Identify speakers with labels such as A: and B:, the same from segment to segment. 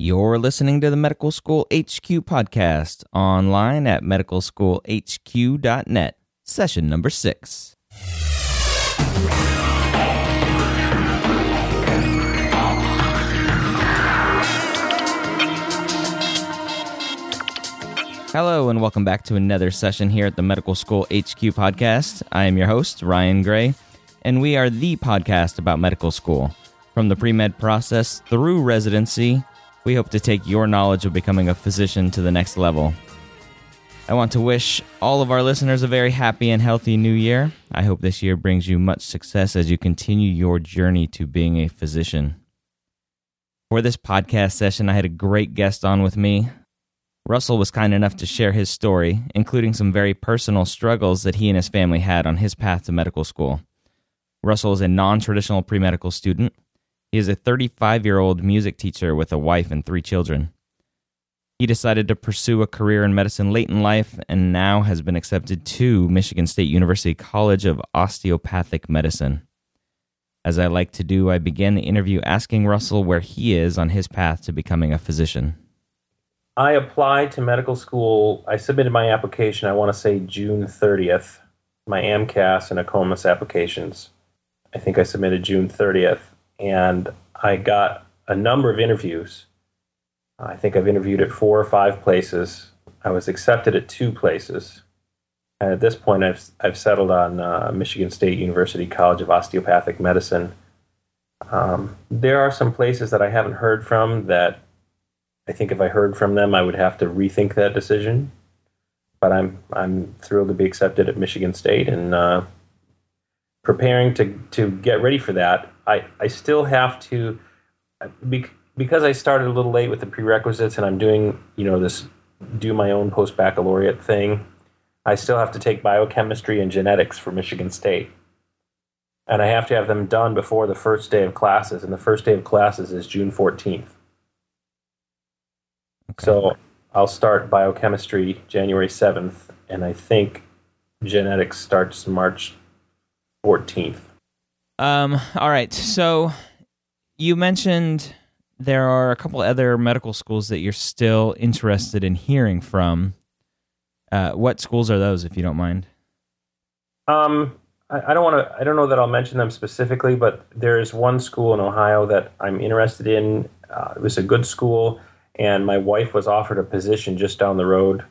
A: You're listening to the Medical School HQ podcast online at medicalschoolhq.net, session number six. Hello, and welcome back to another session here at the Medical School HQ podcast. I am your host, Ryan Gray, and we are the podcast about medical school. From the pre med process through residency, we hope to take your knowledge of becoming a physician to the next level. I want to wish all of our listeners a very happy and healthy new year. I hope this year brings you much success as you continue your journey to being a physician. For this podcast session, I had a great guest on with me, Russell was kind enough to share his story, including some very personal struggles that he and his family had on his path to medical school. Russell is a non traditional pre medical student. He is a 35 year old music teacher with a wife and three children. He decided to pursue a career in medicine late in life and now has been accepted to Michigan State University College of Osteopathic Medicine. As I like to do, I began the interview asking Russell where he is on his path to becoming a physician.
B: I applied to medical school. I submitted my application, I want to say June 30th, my AMCAS and AACOMAS applications. I think I submitted June 30th, and I got a number of interviews. I think I've interviewed at four or five places. I was accepted at two places. And at this point, I've, I've settled on uh, Michigan State University College of Osteopathic Medicine. Um, there are some places that I haven't heard from that I think if I heard from them, I would have to rethink that decision. But I'm I'm thrilled to be accepted at Michigan State and uh, preparing to to get ready for that. I I still have to because I started a little late with the prerequisites and I'm doing you know this do my own post baccalaureate thing. I still have to take biochemistry and genetics for Michigan State. And I have to have them done before the first day of classes, and the first day of classes is June 14th. Okay. So I'll start biochemistry January 7th, and I think genetics starts March 14th.
A: Um, all right. So you mentioned there are a couple other medical schools that you're still interested in hearing from. Uh, what schools are those, if you don't mind?
B: Um, I, I don't want to. I don't know that I'll mention them specifically, but there is one school in Ohio that I'm interested in. Uh, it was a good school and my wife was offered a position just down the road.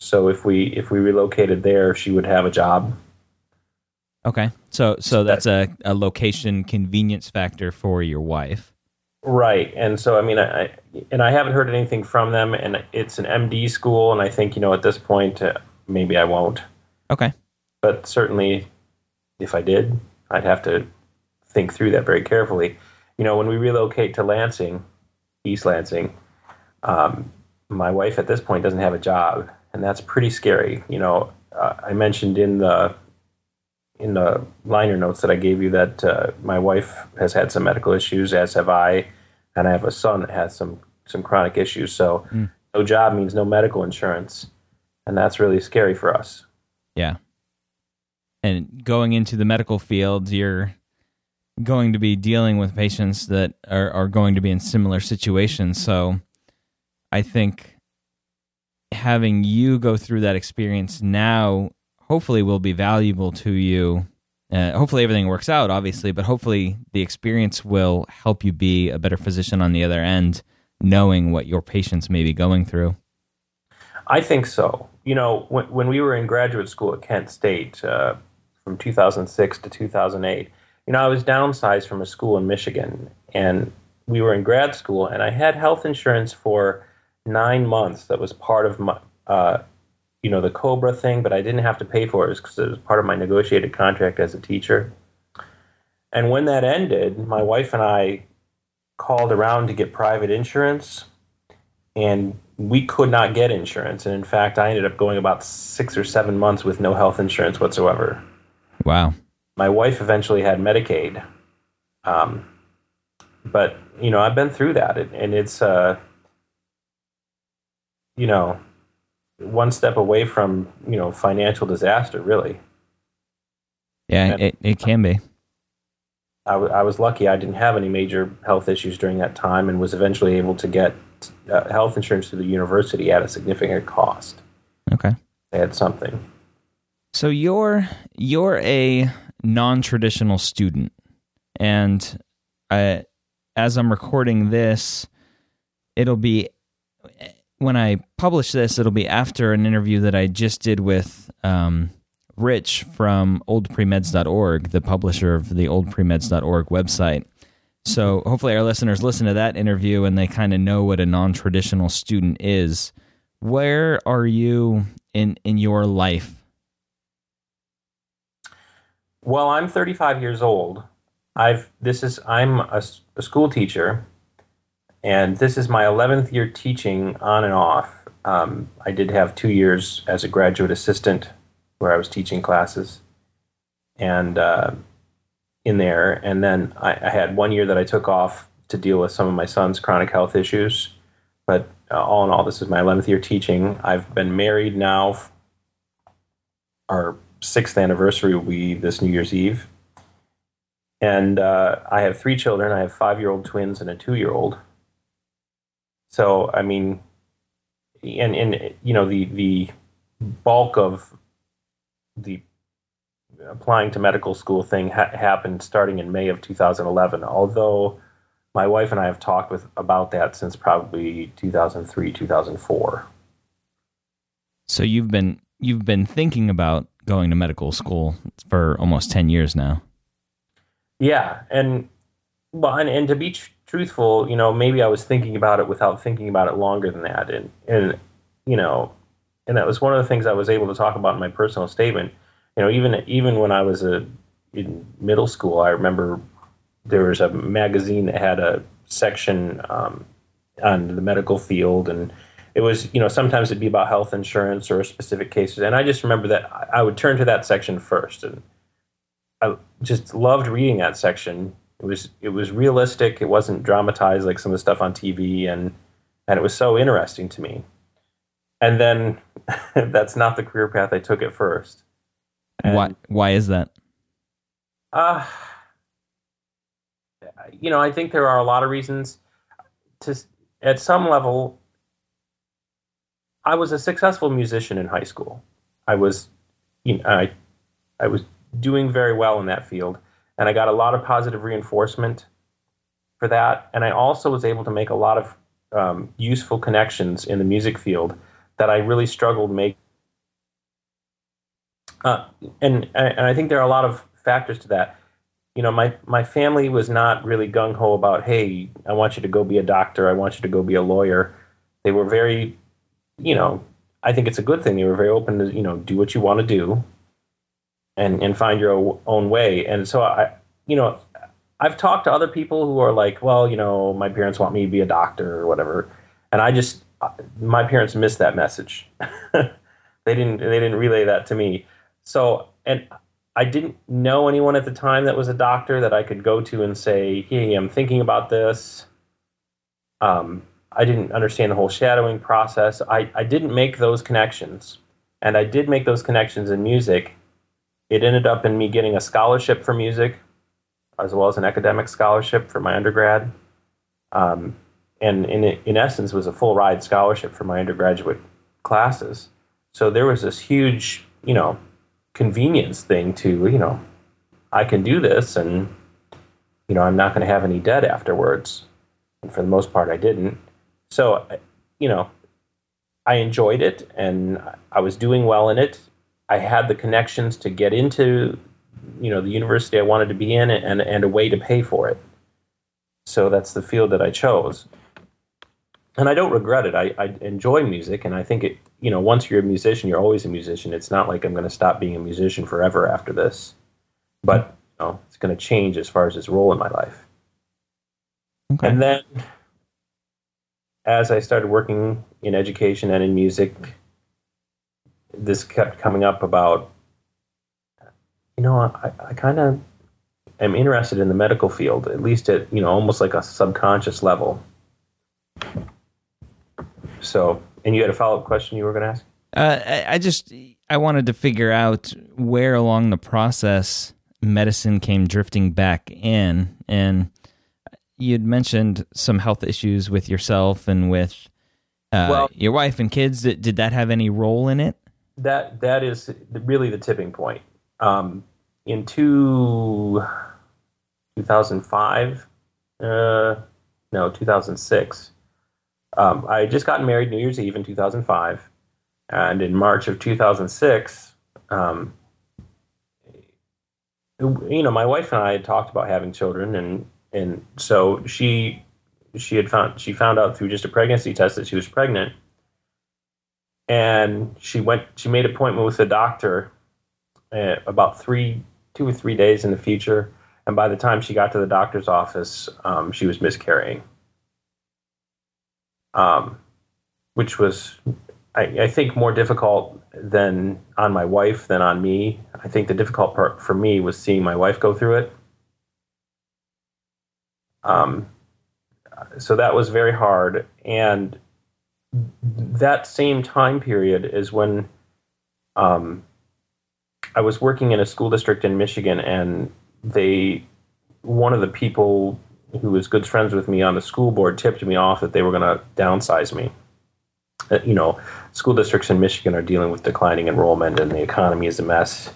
B: So if we if we relocated there, she would have a job.
A: Okay, so so that's a, a location convenience factor for your wife,
B: right? And so I mean, I and I haven't heard anything from them, and it's an MD school, and I think you know at this point uh, maybe I won't.
A: Okay,
B: but certainly if I did, I'd have to think through that very carefully. You know, when we relocate to Lansing, East Lansing, um, my wife at this point doesn't have a job, and that's pretty scary. You know, uh, I mentioned in the in the liner notes that I gave you that uh, my wife has had some medical issues, as have I, and I have a son that has some some chronic issues. So mm. no job means no medical insurance, and that's really scary for us.
A: Yeah. And going into the medical field, you're going to be dealing with patients that are, are going to be in similar situations. So I think having you go through that experience now hopefully will be valuable to you. Uh, hopefully everything works out, obviously, but hopefully the experience will help you be a better physician on the other end, knowing what your patients may be going through.
B: I think so. You know, when, when we were in graduate school at Kent State uh, from 2006 to 2008, you know, I was downsized from a school in Michigan, and we were in grad school, and I had health insurance for nine months. That was part of my, uh, you know, the Cobra thing, but I didn't have to pay for it because it was part of my negotiated contract as a teacher. And when that ended, my wife and I called around to get private insurance, and we could not get insurance. And in fact, I ended up going about six or seven months with no health insurance whatsoever.
C: Wow.
B: My wife eventually had Medicaid. Um, but, you know, I've been through that, and it's, uh, you know, one step away from, you know, financial disaster, really.
C: Yeah, it, it can be.
B: I, w- I was lucky I didn't have any major health issues during that time and was eventually able to get uh, health insurance through the university at a significant cost.
C: Okay.
B: They had something.
C: So you're you're a non-traditional student and I, as I'm recording this it'll be when I publish this it'll be after an interview that I just did with um, Rich from oldpremeds.org, the publisher of the oldpremeds.org website. So hopefully our listeners listen to that interview and they kind of know what a non-traditional student is. Where are you in in your life?
B: Well, I'm 35 years old. I've this is I'm a, a school teacher, and this is my 11th year teaching on and off. Um, I did have two years as a graduate assistant where I was teaching classes, and uh, in there, and then I, I, had one year that I took off to deal with some of my son's chronic health issues. But uh, all in all, this is my 11th year teaching. I've been married now. Our sixth anniversary will be this New Year's Eve, and uh, I have three children. I have five-year-old twins and a two-year-old. So I mean, and and you know the the bulk of the applying to medical school thing ha- happened starting in May of 2011. Although my wife and I have talked with about that since probably 2003, 2004.
C: So you've been you've been thinking about going to medical school for almost 10 years now.
B: Yeah, and well, and, and to be tr- truthful, you know, maybe I was thinking about it without thinking about it longer than that, and and you know, and that was one of the things I was able to talk about in my personal statement. You know, even even when I was a in middle school, I remember there was a magazine that had a section um, on the medical field, and it was you know sometimes it'd be about health insurance or specific cases, and I just remember that I would turn to that section first, and I just loved reading that section. It was it was realistic. It wasn't dramatized like some of the stuff on TV, and and it was so interesting to me and then that's not the career path I took at first.
C: And, why? Why is that?
B: Uh, you know, I think there are a lot of reasons. To at some level, I was a successful musician in high school. I was, you know, I, I was doing very well in that field, and I got a lot of positive reinforcement for that. And I also was able to make a lot of um, useful connections in the music field that I really struggled to make. Uh, and and I think there are a lot of factors to that. You know, my my family was not really gung ho about, hey, I want you to go be a doctor. I want you to go be a lawyer. They were very, you know, I think it's a good thing. They were very open to, you know, do what you want to do, and and find your own way. And so I, you know, I've talked to other people who are like, well, you know, my parents want me to be a doctor or whatever, and I just my parents missed that message. they didn't they didn't relay that to me. So and I didn't know anyone at the time that was a doctor that I could go to and say, "Hey, I'm thinking about this." Um, I didn't understand the whole shadowing process. I, I didn't make those connections, and I did make those connections in music. It ended up in me getting a scholarship for music, as well as an academic scholarship for my undergrad. Um, and in in essence was a full ride scholarship for my undergraduate classes. So there was this huge, you know, convenience thing to, you know, I can do this and you know, I'm not going to have any debt afterwards. And for the most part I didn't. So, you know, I enjoyed it and I was doing well in it. I had the connections to get into, you know, the university I wanted to be in and, and a way to pay for it. So that's the field that I chose. And I don't regret it. I, I enjoy music and I think it, you know, once you're a musician, you're always a musician. It's not like I'm going to stop being a musician forever after this. But, you know, it's going to change as far as its role in my life. Okay. And then as I started working in education and in music, this kept coming up about, you know, I, I kind of am interested in the medical field, at least at, you know, almost like a subconscious level. So, and you had a follow up question you were going to ask?
C: Uh, I, I just, I wanted to figure out where along the process medicine came drifting back in. And you'd mentioned some health issues with yourself and with uh, well, your wife and kids. Did, did that have any role in it?
B: That that is really the tipping point. Um, in two, 2005, uh, no, 2006, um, I had just gotten married New Year's Eve in 2005. And in March of 2006, um, you know, my wife and I had talked about having children, and and so she she had found she found out through just a pregnancy test that she was pregnant and she went she made appointment with the doctor uh, about three two or three days in the future. And by the time she got to the doctor's office um, she was miscarrying. Um, which was I, I, think more difficult than on my wife than on me. I think the difficult part for me was seeing my wife go through it. Um, so that was very hard. And that same time period is when um, I was working in a school district in Michigan, and they, one of the people who was good friends with me on the school board tipped me off that they were going to downsize me. Uh, you know, school districts in Michigan are dealing with declining enrollment, and the economy is a mess.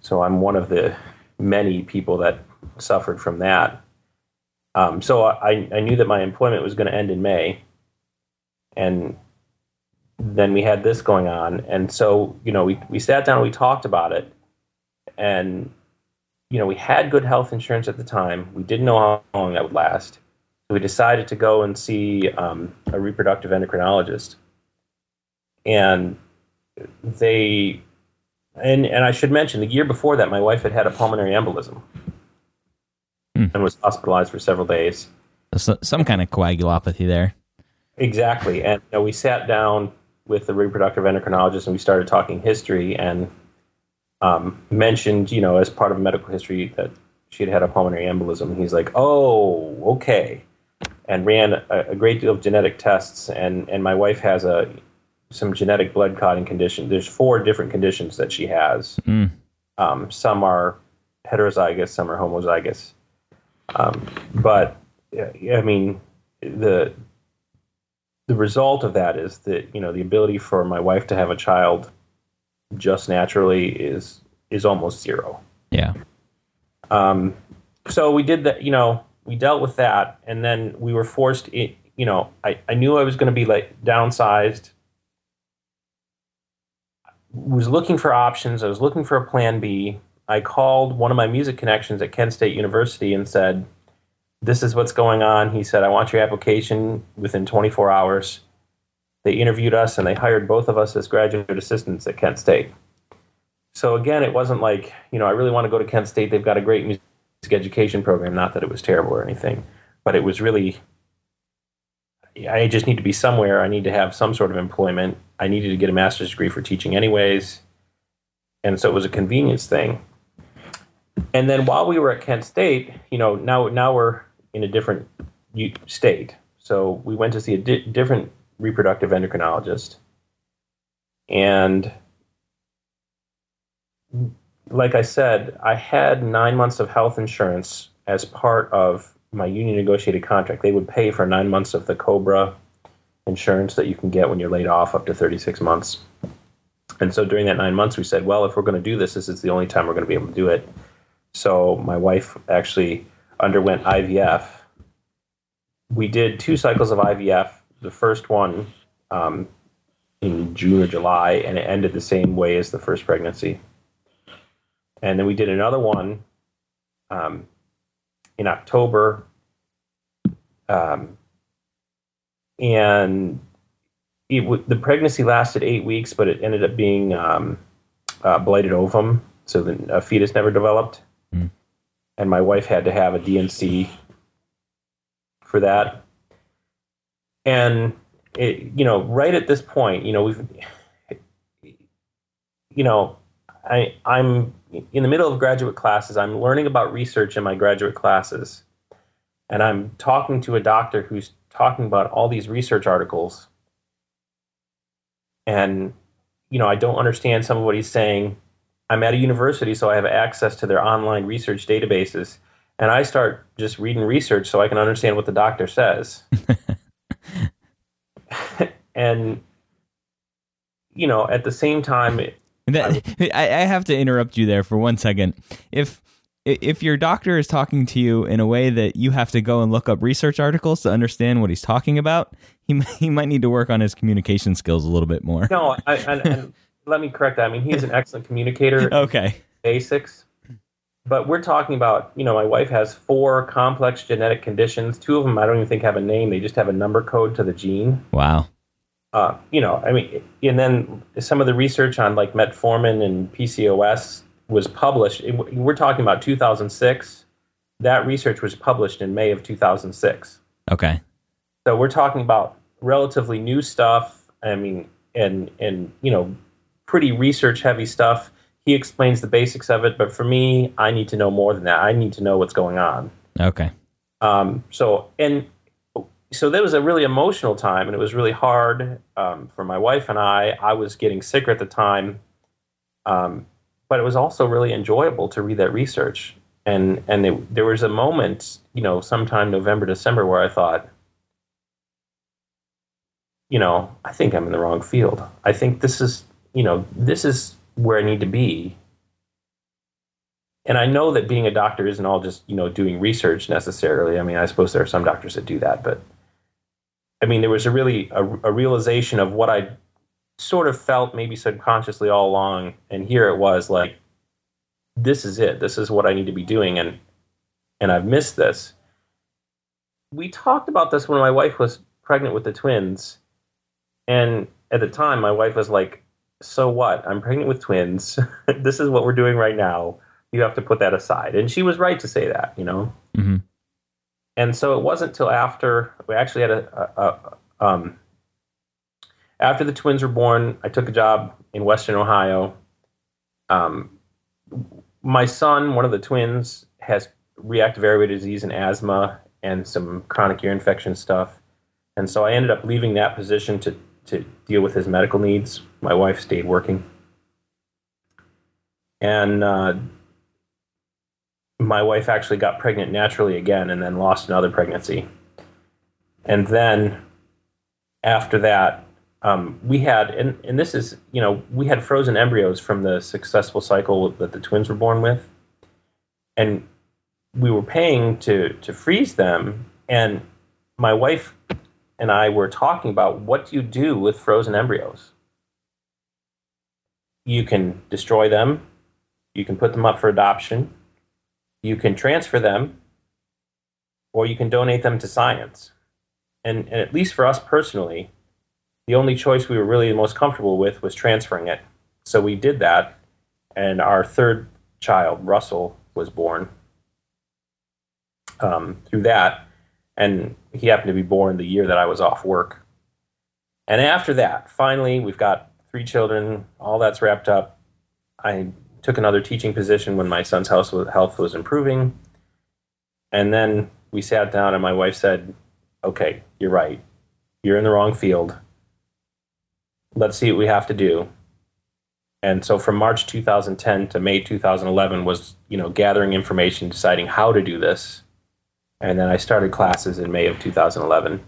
B: So I'm one of the many people that suffered from that. Um, so I, I knew that my employment was going to end in May. And then we had this going on. And so, you know, we, we sat down and we talked about it. And, you know, we had good health insurance at the time. We didn't know how long that would last. So we decided to go and see um, a reproductive endocrinologist. And they, and, and I should mention, the year before that, my wife had had a pulmonary embolism mm. and was hospitalized for several days.
C: So, some kind of coagulopathy there.
B: Exactly. And you know, we sat down with the reproductive endocrinologist and we started talking history and um, mentioned, you know, as part of medical history that she had had a pulmonary embolism. He's like, oh, okay. And ran a, a, great deal of genetic tests. And, and my wife has a some genetic blood clotting condition. There's four different conditions that she has. Mm. Um, some are heterozygous, some are homozygous. Um, but I mean, the the result of that is that you know the ability for my wife to have a child just naturally is is almost zero.
C: Yeah.
B: Um, so we did that. You know, we dealt with that, and then we were forced. In, you know, I, I knew I was going to be like downsized. Was looking for options. I was looking for a plan B. I called one of my music connections at Kent State University and said, This is what's going on. He said, I want your application within 24 hours. They interviewed us and they hired both of us as graduate assistants at Kent State. So again, it wasn't like, you know, I really want to go to Kent State. They've got a great music education program. Not that it was terrible or anything, but it was really, I just need to be somewhere. I need to have some sort of employment. I needed to get a master's degree for teaching, anyways. And so it was a convenience thing. And then while we were at Kent State, you know, now now we're in a different state. So we went to see a di- different reproductive endocrinologist, and like I said, I had nine months of health insurance as part of my union negotiated contract. They would pay for nine months of the COBRA insurance that you can get when you're laid off up to 36 months. And so during that nine months, we said, well, if we're going to do this, this is the only time we're going to be able to do it. So my wife actually underwent IVF. We did two cycles of IVF. The first one, um, in June or July, and it ended the same way as the first pregnancy. And then we did another one um, in October, um, and it w- the pregnancy lasted eight weeks, but it ended up being um, uh, blighted ovum, so the fetus never developed. And my wife had to have a D&C for that. And it, you know, right at this point, you know, we've, you know, I I'm in the middle of graduate classes. I'm learning about research in my graduate classes, and I'm talking to a doctor who's talking about all these research articles, and you know, I don't understand some of what he's saying. I'm at a university, so I have access to their online research databases, and I start just reading research so I can understand what the doctor says. and you know, at the same time,
A: that, I, I have to interrupt you there for one second. If if your doctor is talking to you in a way that you have to go and look up research articles to understand what he's talking about, he he might need to work on his communication skills a little bit more.
B: No, I, and let me correct that. I mean, he's an excellent communicator.
A: okay.
B: Basics. But we're talking about, you know, my wife has four complex genetic conditions. Two of them I don't even think have a name. They just have a number code to the gene.
A: Wow.
B: Uh, you know, I mean, and then some of the research on like metformin and PCOS was published. We're talking about 2006. That research was published in May of 2006.
A: Okay.
B: So we're talking about relatively new stuff. I mean, and and you know, pretty research heavy stuff. He explains the basics of it, but for me, I need to know more than that. I need to know what's going on.
A: Okay.
B: Um, so and so that was a really emotional time, and it was really hard um, for my wife and I. I was getting sicker at the time, um, but it was also really enjoyable to read that research. And and it, there was a moment, you know, sometime November, December, where I thought, you know, I think I'm in the wrong field. I think this is, you know, this is where I need to be. And I know that being a doctor isn't all just, you know, doing research necessarily. I mean, I suppose there are some doctors that do that, but I mean, there was a really a, a realization of what I sort of felt maybe subconsciously all along, and here it was like, this is it. This is what I need to be doing, and and I've missed this. We talked about this when my wife was pregnant with the twins, and at the time, my wife was like, "So what? I'm pregnant with twins. this is what we're doing right now. You have to put that aside." And she was right to say that, you know.
A: Mm-hmm
B: and so it wasn't until after we actually had a, a, a um, after the twins were born. I took a job in Western Ohio. Um, my son, one of the twins, has reactive airway disease and asthma and some chronic ear infection stuff, and so I ended up leaving that position to to deal with his medical needs. My wife stayed working, and uh, my wife actually got pregnant naturally again and then lost another pregnancy. And then after that, um, we had, and, and this is, you know, we had frozen embryos from the successful cycle that the twins were born with. And we were paying to, to freeze them. And my wife and I were talking about what do you do with frozen embryos? You can destroy them, you can put them up for adoption, you can transfer them or you can donate them to science. And, and, at least for us personally, the only choice we were really the most comfortable with was transferring it. So we did that, and our third child, Russell, was born um, through that. And he happened to be born the year that I was off work. And after that, finally, we've got three children, all that's wrapped up. I took another teaching position when my son's health was improving. And then we sat down, and my wife said, Okay, you're right. You're in the wrong field. Let's see what we have to do. And so from March 2010 to May 2011 was, you know, gathering information, deciding how to do this. And then I started classes in May of 2011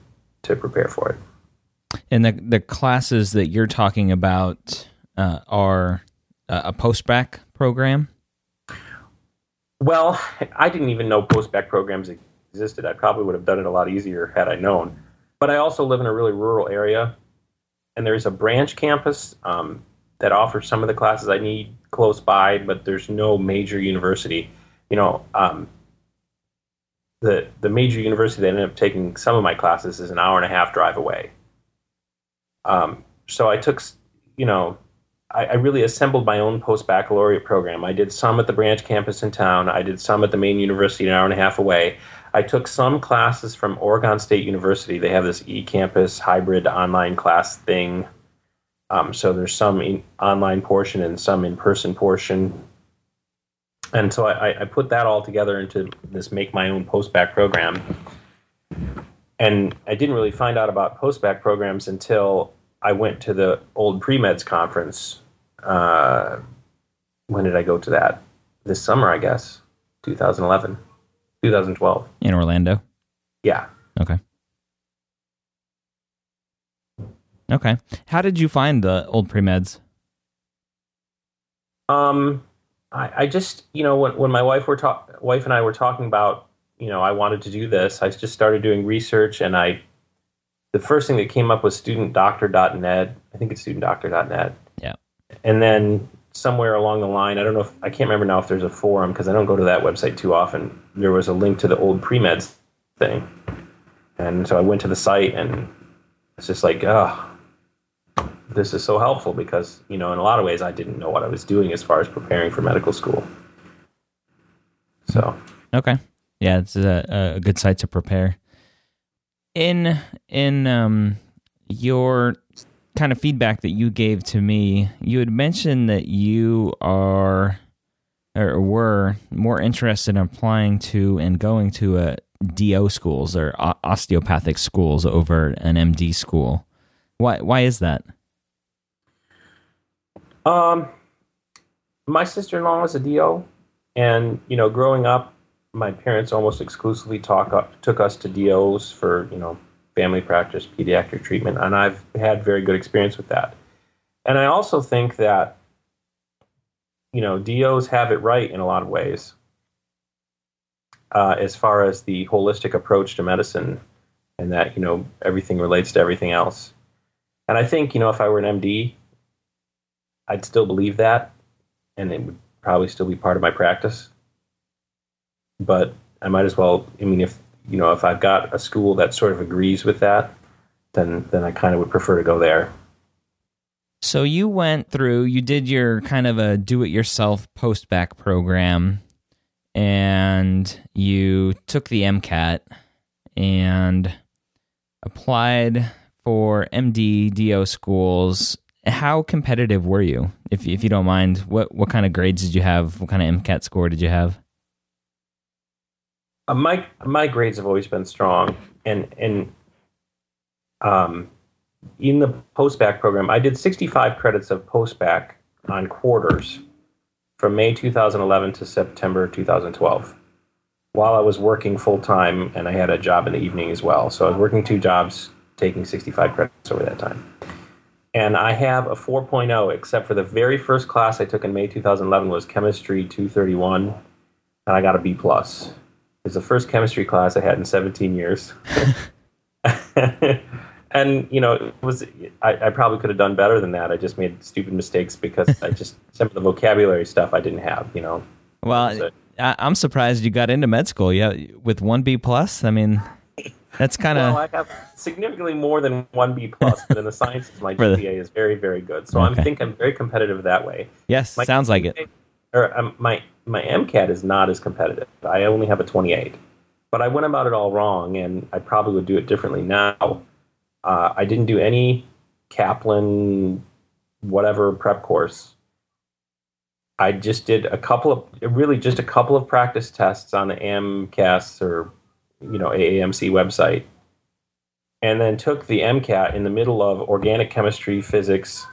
B: to prepare for it.
A: And the the classes that you're talking about uh, are uh, a post-bac program?
B: Well, I didn't even know post-bac programs existed. I probably would have done it a lot easier had I known. But I also live in a really rural area, and there's a branch campus um, that offers some of the classes I need close by, but there's no major university. You know, um, the the major university that ended up taking some of my classes is an hour and a half drive away. Um, so I took, you know, I, I really assembled my own post baccalaureate program. I did some at the branch campus in town. I did some at the main university an hour and a half away. I took some classes from Oregon State University. They have this e-campus hybrid online class thing. Um, so there's some in, online portion and some in-person portion. And so I, I put that all together into this make my own post-bac program. And I didn't really find out about post-bac programs until I went to the old pre-meds conference. Uh, when did I go to that? This summer, I guess, 2011. 2012.
A: In Orlando?
B: Yeah.
A: Okay. Okay. How did you find the old pre-meds?
B: Um, I, I just, you know, when, when my wife were talk, wife and I were talking about, you know, I wanted to do this, I just started doing research and I, the first thing that came up was studentdoctor.net. I think it's studentdoctor.net.
A: Yeah.
B: And then somewhere along the line, I don't know if I can't remember now if there's a forum because I don't go to that website too often. There was a link to the old pre meds thing, and so I went to the site and it's just like, oh, this is so helpful because you know in a lot of ways I didn't know what I was doing as far as preparing for medical school. So
A: okay, yeah, it's a, a good site to prepare. In in um your kind of feedback that you gave to me, you had mentioned that you are or were more interested in applying to and going to a DO schools or osteopathic schools over an MD school. Why why is that?
B: Um my sister-in-law is a DO and you know growing up my parents almost exclusively talk up, took us to DOs for, you know, family practice, pediatric treatment, and I've had very good experience with that. And I also think that, you know, DOs have it right in a lot of ways uh, as far as the holistic approach to medicine and that, you know, everything relates to everything else. And I think, you know, if I were an MD, I'd still believe that and it would probably still be part of my practice. But I might as well, I mean, if you know, if I've got a school that sort of agrees with that, then then I kind of would prefer to go there.
A: So you went through, you did your kind of a do-it-yourself post-bac program, and you took the MCAT and applied for MD DO schools. How competitive were you? If if you don't mind, what what kind of grades did you have? What kind of MCAT score did you have?
B: Uh, my my grades have always been strong, and and um, in the post bac program, I did 65 credits of post bac on quarters from May 2011 to September 2012 while I was working full time and I had a job in the evening as well. So I was working two jobs, taking 65 credits over that time. And I have a 4.0, except for the very first class I took in May 2011 was Chemistry 231, and I got a B plus was the first chemistry class I had in 17 years. and you know, it was I, I, probably could have done better than that. I just made stupid mistakes because I just some of the vocabulary stuff I didn't have. You know.
A: Well, so, I, I'm surprised you got into med school. Yeah, with one B plus. I mean, that's kind of.
B: well, I have significantly more than one B plus, but in the sciences, my GPA is very, very good. So okay. I think I'm very competitive that way.
A: Yes, my sounds GPA, like it.
B: Or um, my my MCAT is not as competitive. I only have a 28. But I went about it all wrong, and I probably would do it differently now. Uh, I didn't do any Kaplan, whatever prep course. I just did a couple of, really just a couple of practice tests on the AMCAS or, you know, AAMC website. And then took the MCAT in the middle of organic chemistry, physics,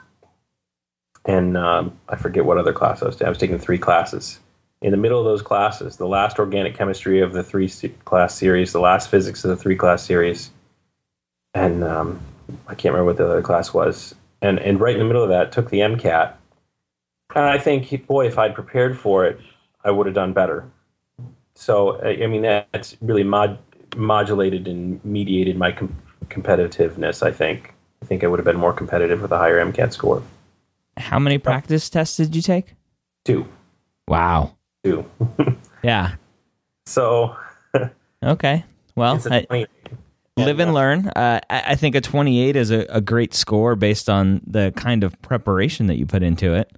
B: and um, I forget what other class I was. Taking. I was taking three classes, in the middle of those classes, the last organic chemistry of the three class series, the last physics of the three class series, and um, I can't remember what the other class was. And and right in the middle of that, took the MCAT. And I think, boy, if I'd prepared for it, I would have done better. So I mean, that's really mod- modulated and mediated my com- competitiveness. I think I think I would have been more competitive with a higher MCAT score.
A: How many practice tests did you take?
B: Two,
A: Wow.
B: two.
A: Yeah.
B: so
A: Okay. Well, I,
B: 20.
A: live and learn. Uh, I, I think a 28 is a, a great score based on the kind of preparation that you put into it.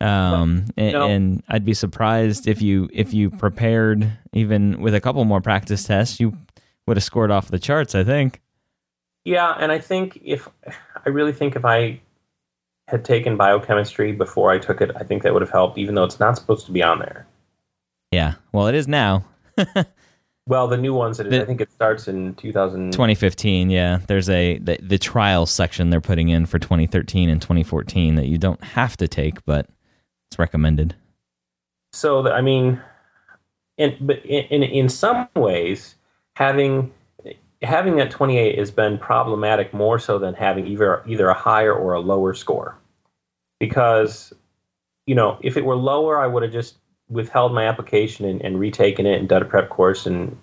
A: Um, and,
B: no.
A: and I'd be surprised if you if you prepared even with a couple more practice tests, you would have scored off the charts. I think.
B: Yeah, and I think if I really think if I had taken biochemistry before I took it, I think that would have helped, even though it's not supposed to be on there.
A: Yeah. Well, it is now.
B: Well, the new ones,
A: The-
B: I think it starts in 2000.
A: 2015. Yeah. There's a the, the trial section they're putting in for 2013 and 2014 that you don't have to take, but it's recommended.
B: So, the, I mean, in, but in, in in some ways, having having that 28 has been problematic more so than having either either a higher or a lower score, because you know if it were lower, I would have just withheld my application and, and retaken it and done a prep course and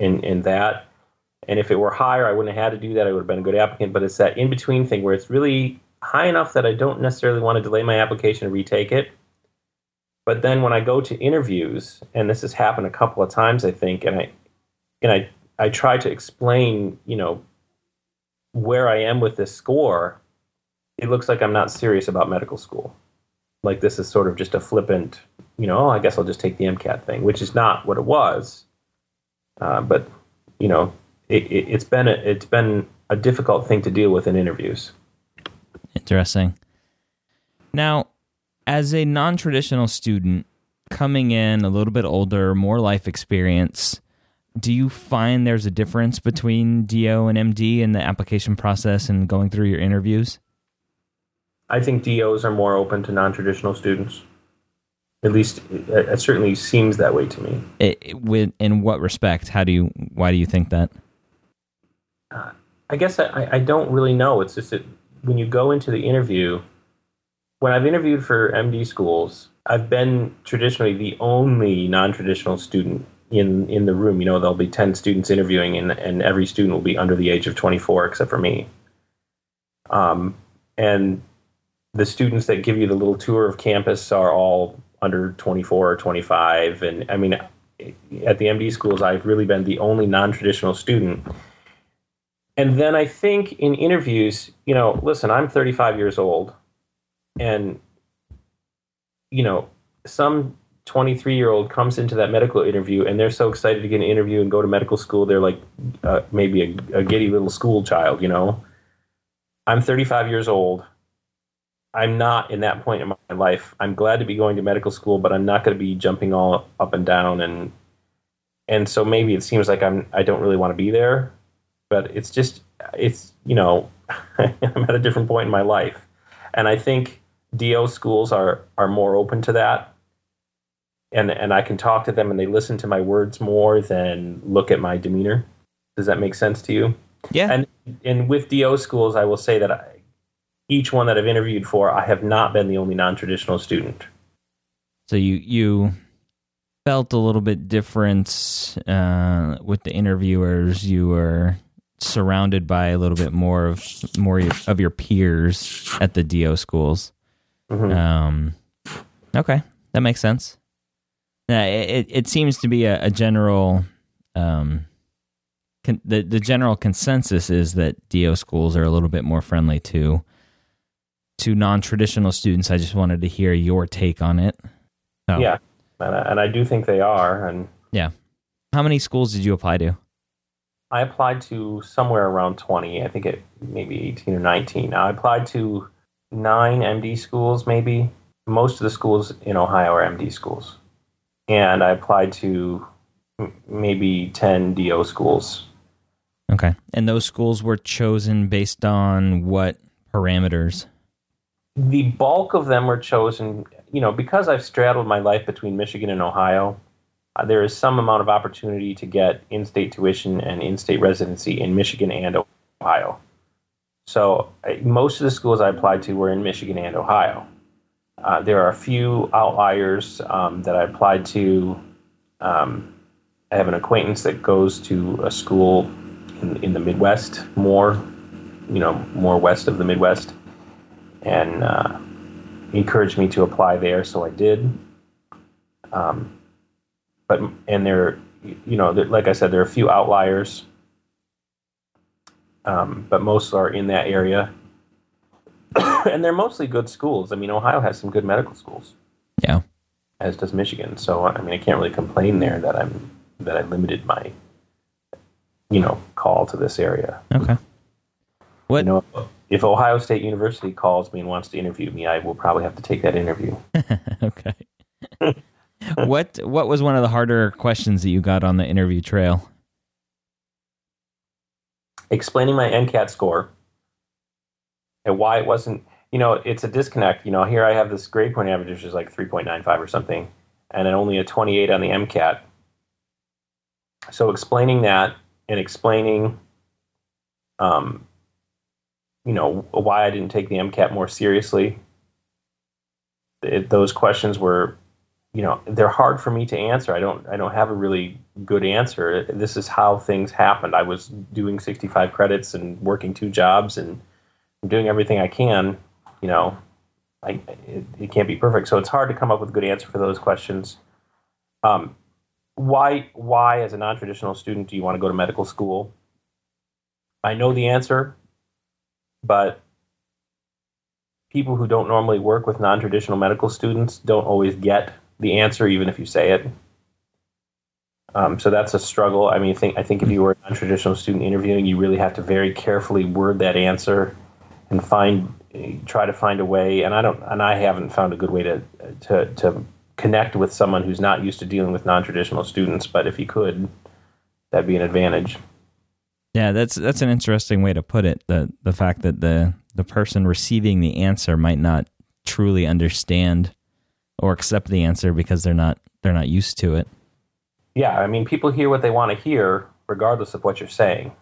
B: in that. And if it were higher, I wouldn't have had to do that. I would have been a good applicant. But it's that in between thing where it's really high enough that I don't necessarily want to delay my application and retake it. But then when I go to interviews, and this has happened a couple of times, I think, and I and I I try to explain, you know, where I am with this score, it looks like I'm not serious about medical school. Like this is sort of just a flippant, you know, oh, I guess I'll just take the MCAT thing, which is not what it was. Uh, but you know, it, it, it's been a, it's been a difficult thing to deal with in interviews.
A: Interesting. Now, as a non traditional student coming in a little bit older, more life experience, do you find there's a difference between DO and MD in the application process and going through your interviews?
B: I think DOs are more open to non-traditional students. At least, it, it certainly seems that way to me.
A: It, it- with in what respect? How do you? Why do you think that?
B: I guess I, I don't really know. It's just that when you go into the interview, when I've interviewed for MD schools, I've been traditionally the only non-traditional student in in the room. You know, there'll be ten students interviewing, and and every student will be under the age of twenty four, except for me. Um, and the students that give you the little tour of campus are all under twenty four or twenty five, and I mean, at the MD schools, I've really been the only non-traditional student. And then I think in interviews, you know, listen, I'm 35 years old, and you know, some 23 year old comes into that medical interview and they're so excited to get an interview and go to medical school. They're like uh, maybe a, a giddy little school child, you know. I'm 35 years old. I'm not in that point in my life. I'm glad to be going to medical school, but I'm not going to be jumping all up and down and and so maybe it seems like I'm I don't really want to be there, but it's just it's you know I'm at a different point in my life, and I think DO schools are are more open to that, and and I can talk to them and they listen to my words more than look at my demeanor. Does that make sense to you?
A: Yeah.
B: And and with DO schools, I will say that I, each one that I've interviewed for, I have not been the only non-traditional student.
A: So you you felt a little bit different uh, with the interviewers. You were surrounded by a little bit more of more of your peers at the DO schools.
B: Mhm.
A: Um, okay, that makes sense. Yeah, it it, seems to be a, a general. Um, con- the the general consensus is that DO schools are a little bit more friendly to to non traditional students. I just wanted to hear your take on it. So,
B: Yeah, and I, and I do think they are. And
A: yeah. How many schools did you apply to?
B: I applied to somewhere around 20. I think it maybe 18 or 19. I applied to nine MD schools, maybe. Most of the schools in Ohio are MD schools. And I applied to maybe 10 DO schools.
A: Okay, and those schools were chosen based on what parameters?
B: The bulk of them were chosen, you know, because I've straddled my life between Michigan and Ohio. Uh, there is some amount of opportunity to get in-state tuition and in-state residency in Michigan and Ohio. So uh, most of the schools I applied to were in Michigan and Ohio. Uh, there are a few outliers um, that I applied to. Um, I have an acquaintance that goes to a school in, in the Midwest more, you know, more west of the Midwest, and uh, encouraged me to apply there, so I did. Um, but and there, you know, like I said, there are a few outliers, um, but most are in that area, and they're mostly good schools. I mean, Ohio has some good medical schools.
A: Yeah,
B: as does Michigan. So I mean, I can't really complain there that I'm that I limited my, you know, call to this area.
A: Okay.
B: What? You know, if Ohio State University calls me and wants to interview me, I will probably have to take that interview.
A: okay. what What was one of the harder questions that you got on the interview trail?
B: Explaining my MCAT score and why it wasn't. You know, it's a disconnect. You know, here I have this grade point average, which is like three point nine five or something, and then only a twenty eight on the MCAT. So explaining that and explaining, um, you know, why I didn't take the MCAT more seriously. It, those questions were you know they're hard for me to answer i don't i don't have a really good answer this is how things happened i was doing 65 credits and working two jobs and doing everything i can you know I, it, it, can't be perfect so it's hard to come up with a good answer for those questions um, why why as a non-traditional student do you want to go to medical school i know the answer but people who don't normally work with non-traditional medical students don't always get the answer, even if you say it. Um, so that's a struggle. I mean, I think, I think if you were a non-traditional student interviewing, you really have to very carefully word that answer and find try to find a way. And I don't, and I haven't found a good way to to to connect with someone who's not used to dealing with non-traditional students. But if you could, that'd be an advantage.
A: Yeah, that's that's an interesting way to put it. The the fact that the the person receiving the answer might not truly understand or accept the answer because they're not they're not used to it.
B: Yeah, I mean, people hear what they want to hear, regardless of what you're saying.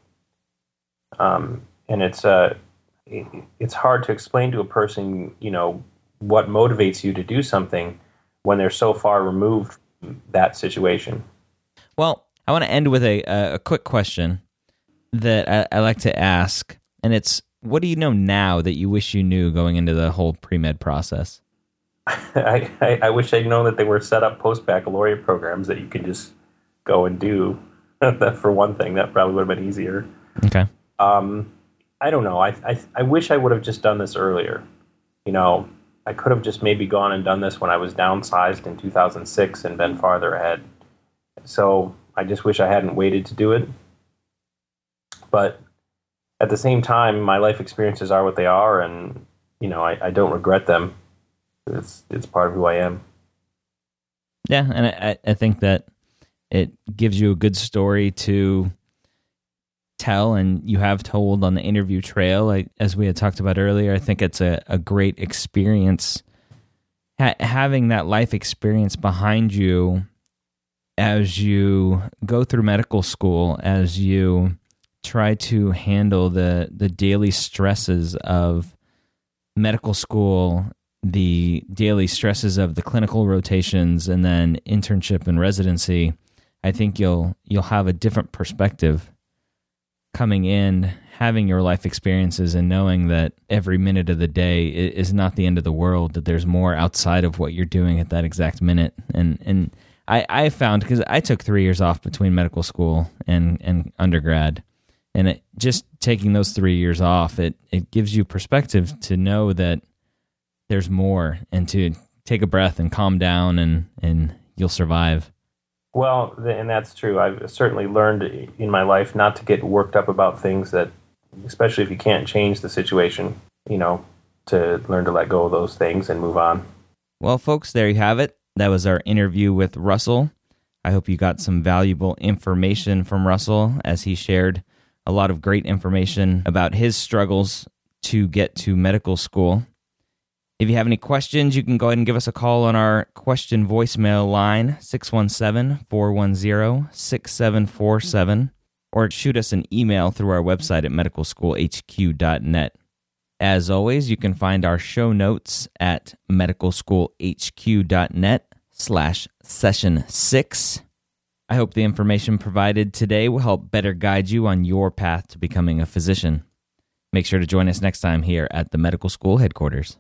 B: Um, and it's uh, it, it's hard to explain to a person, you know, what motivates you to do something when they're so far removed from that situation.
A: Well, I want to end with a a quick question that I, I like to ask, and it's, what do you know now that you wish you knew going into the whole pre med process?
B: I, I, I, wish I'd known that they were set up post baccalaureate programs that you could just go and do. that for one thing, that probably would have been easier.
A: Okay.
B: Um, I don't know. I, I I wish I would have just done this earlier. You know, I could have just maybe gone and done this when I was downsized in 2006 and been farther ahead. So I just wish I hadn't waited to do it. But at the same time, my life experiences are what they are, and you know, I, I don't regret them it's it's part of who I am.
A: Yeah, and I, I think that it gives you a good story to tell, and you have told on the interview trail, as we had talked about earlier. I think it's a, a great experience ha- having that life experience behind you as you go through medical school, as you try to handle the the daily stresses of medical school the daily stresses of the clinical rotations and then internship and residency, I think you'll you'll have a different perspective coming in, having your life experiences and knowing that every minute of the day is not the end of the world, that there's more outside of what you're doing at that exact minute. And and I, I found because I took three years off between medical school and, and undergrad. And it, just taking those three years off, it, it gives you perspective to know that there's more and to take a breath and calm down and and you'll survive
B: well and that's true. I've certainly learned in my life not to get worked up about things that especially if you can't change the situation you know to learn to let go of those things and move on.
A: Well folks there you have it. That was our interview with russell. I hope you got some valuable information from russell as he shared a lot of great information about his struggles to get to medical school if you have any questions, you can go ahead and give us a call on our question voicemail line, 617 410 6747, or shoot us an email through our website at medicalschoolhq.net. As always, you can find our show notes at medicalschoolhq.net slash session six. I hope the information provided today will help better guide you on your path to becoming a physician. Make sure to join us next time here at the medical school headquarters.